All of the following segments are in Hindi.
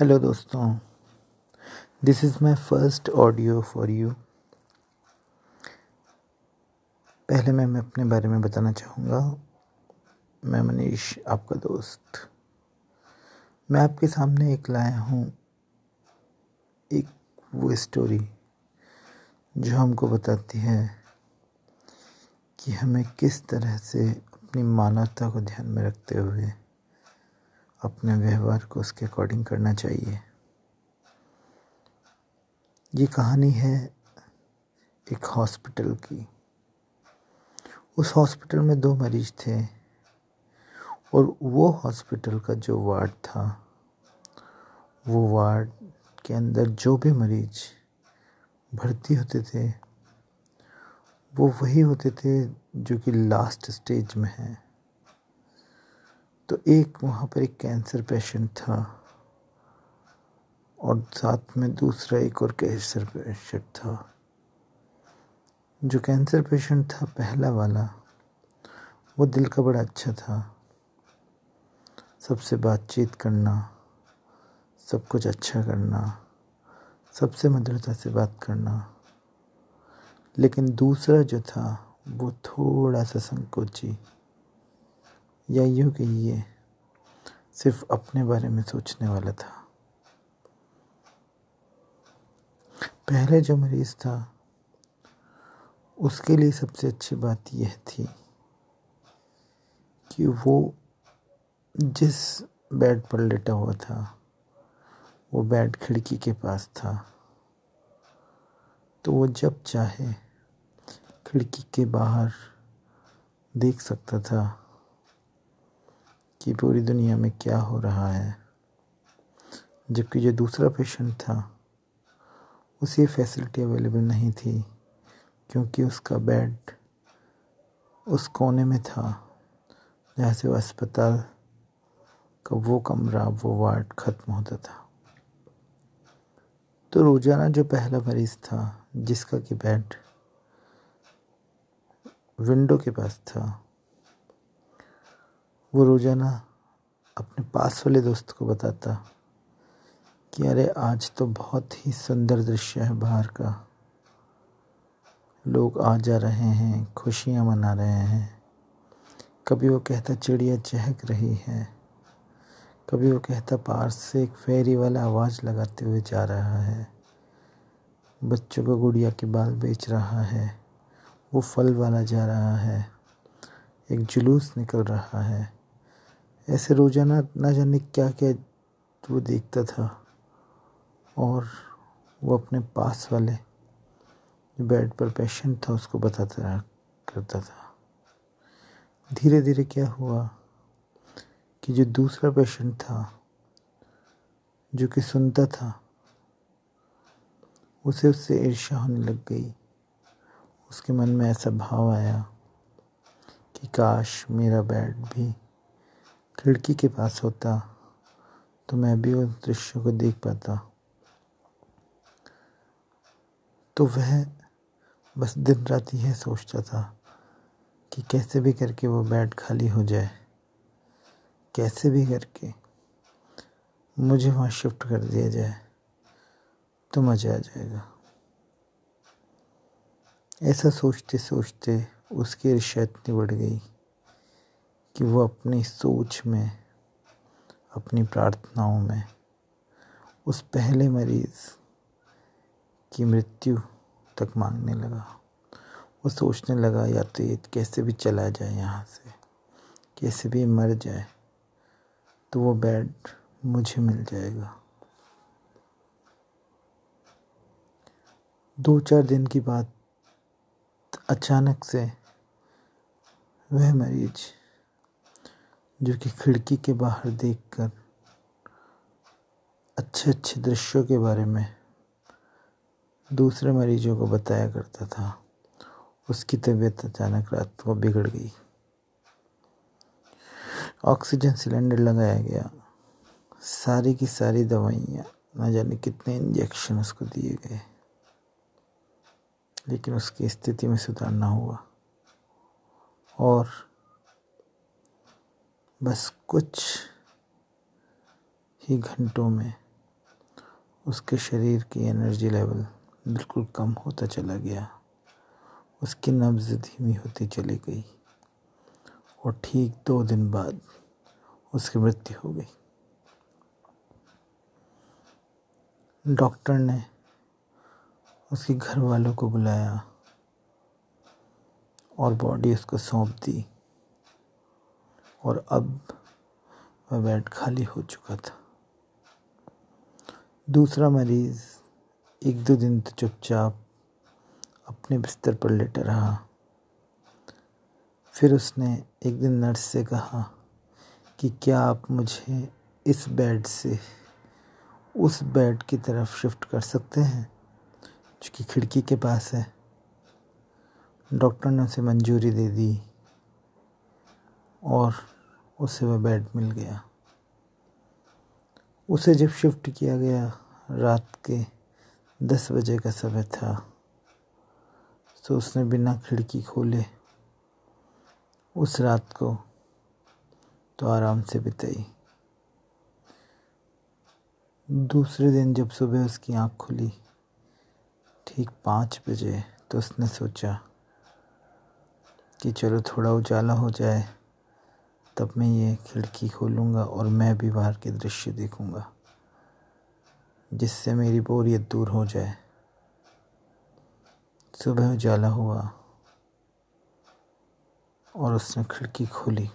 हेलो दोस्तों this is my first audio for you पहले मैं मैं अपने बारे में बताना चाहूँगा। मैं मनीष, आपका दोस्त। मैं आपके सामने एक लाया हूँ, एक वो स्टोरी जो हमको बताती है कि हमें किस तरह से अपनी मानवता को ध्यान में रखते हुए अपने व्यवहार को उसके अकॉर्डिंग करना चाहिए। ये कहानी है एक हॉस्पिटल की। उस हॉस्पिटल में दो मरीज़ थे और वो हॉस्पिटल का जो वार्ड था, वो वार्ड के अंदर जो भी मरीज़ भर्ती होते थे, वो वही होते थे जो कि लास्ट स्टेज में हैं। तो एक वहाँ पर एक कैंसर पेशेंट था और साथ में दूसरा एक और कैंसर पेशेंट था। जो कैंसर पेशेंट था, पहला वाला, वो दिल का बड़ा अच्छा था। सबसे बातचीत करना, सब कुछ अच्छा करना, सबसे मधुरता से बात करना। लेकिन दूसरा जो था, वो थोड़ा सा संकोची। या यूँ कहिए सिर्फ़ अपने बारे में सोचने वाला था। पहले जो मरीज़ था, उसके लिए सबसे अच्छी बात यह थी कि वो जिस बेड पर लेटा हुआ था, वो बेड खिड़की के पास था। तो वो जब चाहे खिड़की के बाहर देख सकता था। कि पूरी दुनिया में क्या हो रहा है। जबकि जो दूसरा पेशेंट था, उसे फैसिलिटी अवेलेबल नहीं थी, क्योंकि उसका बेड उस कोने में था, जहाँ से वो अस्पताल का वो कमरा, वो वार्ड ख़त्म होता था। तो रोज़ाना जो पहला मरीज़ था, जिसका कि बेड विंडो के पास था वो रोज़ाना अपने पास वाले दोस्त को बताता कि अरे, आज तो बहुत ही सुंदर दृश्य है बाहर का। लोग आ जा रहे हैं, खुशियाँ मना रहे हैं। कभी वो कहता, चिड़िया चहक रही है। कभी वो कहता, पार से एक फेरी वाला आवाज़ लगाते हुए जा रहा है। बच्चों को गुड़िया के बाल बेच रहा है। वो फल वाला जा रहा है। एक जुलूस निकल रहा है। ऐसे रोज़ाना ना जाने क्या क्या वो देखता था और वो अपने पास वाले जो बेड पर पेशेंट था, उसको बताता रहा, करता था। धीरे धीरे क्या हुआ कि जो दूसरा पेशेंट था, जो कि सुनता था, उसे उससे ईर्ष्या होने लग गई। उसके मन में ऐसा भाव आया कि काश मेरा बेड भी खिड़की के पास होता तो मैं भी उस दृश्य को देख पाता। तो वह बस दिन रात यह सोचता था कि कैसे भी करके वो बेड खाली हो जाए। कैसे भी करके मुझे वहाँ शिफ्ट कर दिया जाए तो मज़ा आ जाएगा। ऐसा सोचते सोचते उसकी इतनी बढ़ गई। कि वो अपनी सोच में, अपनी प्रार्थनाओं में, उस पहले मरीज़ की मृत्यु तक मांगने लगा। वो सोचने लगा या तो ये कैसे भी चला जाए यहाँ से, कैसे भी मर जाए तो वो बेड मुझे मिल जाएगा। दो चार दिन की बात, अचानक से वह मरीज़ जो कि खिड़की के बाहर देखकर अच्छे अच्छे दृश्यों के बारे में दूसरे मरीजों को बताया करता था, उसकी तबीयत अचानक रात को बिगड़ गई। ऑक्सीजन सिलेंडर लगाया गया। सारी की सारी दवाइयाँ, न जाने कितने इंजेक्शन उसको दिए गए। लेकिन उसकी स्थिति में सुधार ना हुआ। और बस कुछ ही घंटों में उसके शरीर की एनर्जी लेवल बिल्कुल कम होता चला गया। उसकी नब्ज धीमी होती चली गई और ठीक दो दिन बाद उसकी मृत्यु हो गई। डॉक्टर ने उसके घर वालों को बुलाया और बॉडी उसको सौंप दी। और अब वह बेड खाली हो चुका था। दूसरा मरीज़ एक दो दिन तो चुपचाप अपने बिस्तर पर लेटा रहा। फिर उसने एक दिन नर्स से कहा कि क्या आप मुझे इस बेड से उस बेड की तरफ़ शिफ्ट कर सकते हैं जो कि खिड़की के पास है? डॉक्टर ने उसे मंजूरी दे दी और उसे वह बेड मिल गया। उसे जब शिफ्ट किया गया, रात के दस बजे का समय था तो उसने बिना खिड़की खोले उस रात को तो आराम से बिताई। दूसरे दिन जब सुबह उसकी आँख खुली, ठीक पाँच बजे तो उसने सोचा कि चलो थोड़ा उजाला हो जाए। तब मैं ये खिड़की खोलूँगा और मैं भी बाहर के दृश्य देखूँगा, जिससे मेरी बोरियत दूर हो जाए। सुबह उजाला हुआ और उसने खिड़की खोली।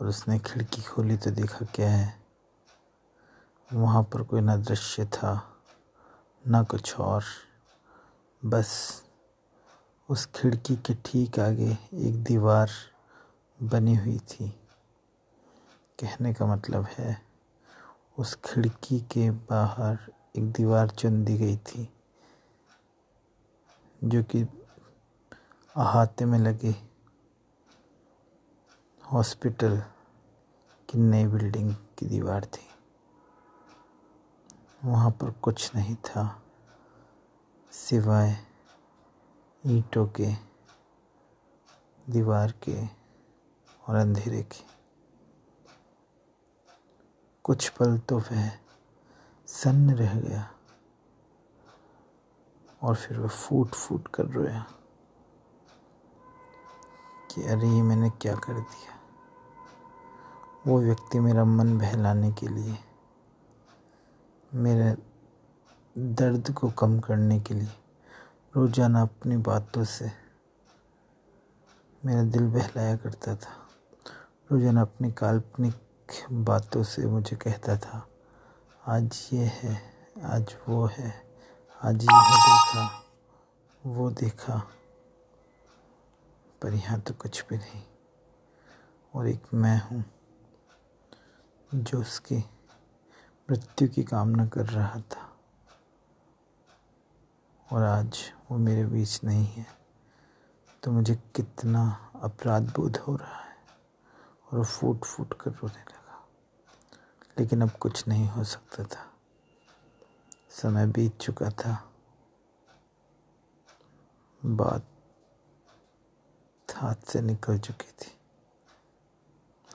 और उसने खिड़की खोली तो देखा क्या है, वहाँ पर कोई ना दृश्य था, ना कुछ और। बस उस खिड़की के ठीक आगे एक दीवार बनी हुई थी। कहने का मतलब है, उस खिड़की के बाहर एक दीवार चुन दी गई थी, जो कि अहाते में लगे हॉस्पिटल की नई बिल्डिंग की दीवार थी। वहाँ पर कुछ नहीं था, सिवाय ईंटों के, दीवार के और अंधेरे के। कुछ पल तो वह सन्न रह गया और फिर वह फूट फूट कर रोया कि अरे ये मैंने क्या कर दिया? वो व्यक्ति मेरा मन बहलाने के लिए, मेरे दर्द को कम करने के लिए, रोज़ाना अपनी बातों से मेरा दिल बहलाया करता था। रोज़ाना अपनी काल्पनिक बातों से मुझे कहता था, आज ये है, आज वो है, आज यह देखा, वो देखा। पर यहाँ तो कुछ भी नहीं। और एक मैं हूँ, जो उसकी मृत्यु की कामना कर रहा था। और आज वो मेरे बीच नहीं है। तो मुझे कितना अपराध बोध हो रहा है। और फूट फूट कर रोने लगा। लेकिन अब कुछ नहीं हो सकता था। समय बीत चुका था। बात हाथ से निकल चुकी थी।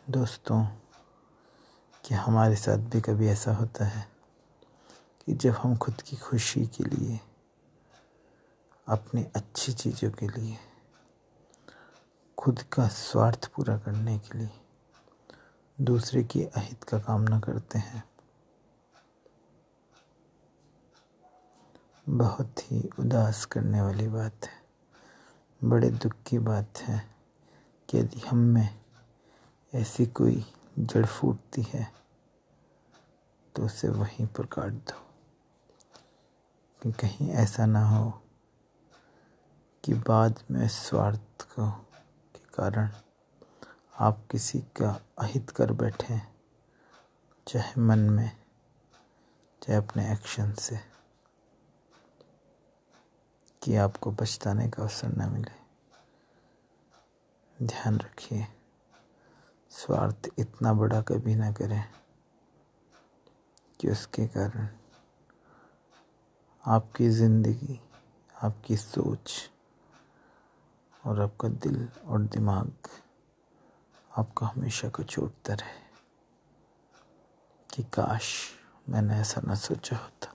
दोस्तों कि हमारे साथ भी कभी ऐसा होता है कि जब हम खुद की खुशी के लिए, अपनी अच्छी चीज़ों के लिए, खुद का स्वार्थ पूरा करने के लिए दूसरे की अहित का कामना करते हैं। बहुत ही उदास करने वाली बात है। बड़े दुख की बात है कि यदि हम में ऐसी कोई जड़ फूटती है तो उसे वहीं पर काट दो। कि कहीं ऐसा ना हो कि बाद में स्वार्थ को के कारण आप किसी का अहित कर बैठे, चाहे मन में, चाहे अपने एक्शन से, कि आपको पछताने का अवसर न मिले। ध्यान रखिए, स्वार्थ इतना बड़ा कभी ना करें, कि उसके कारण आपकी ज़िंदगी, आपकी सोच और आपका दिल और दिमाग आपका हमेशा कुछ उठता रहे कि काश मैंने ऐसा ना सोचा होता।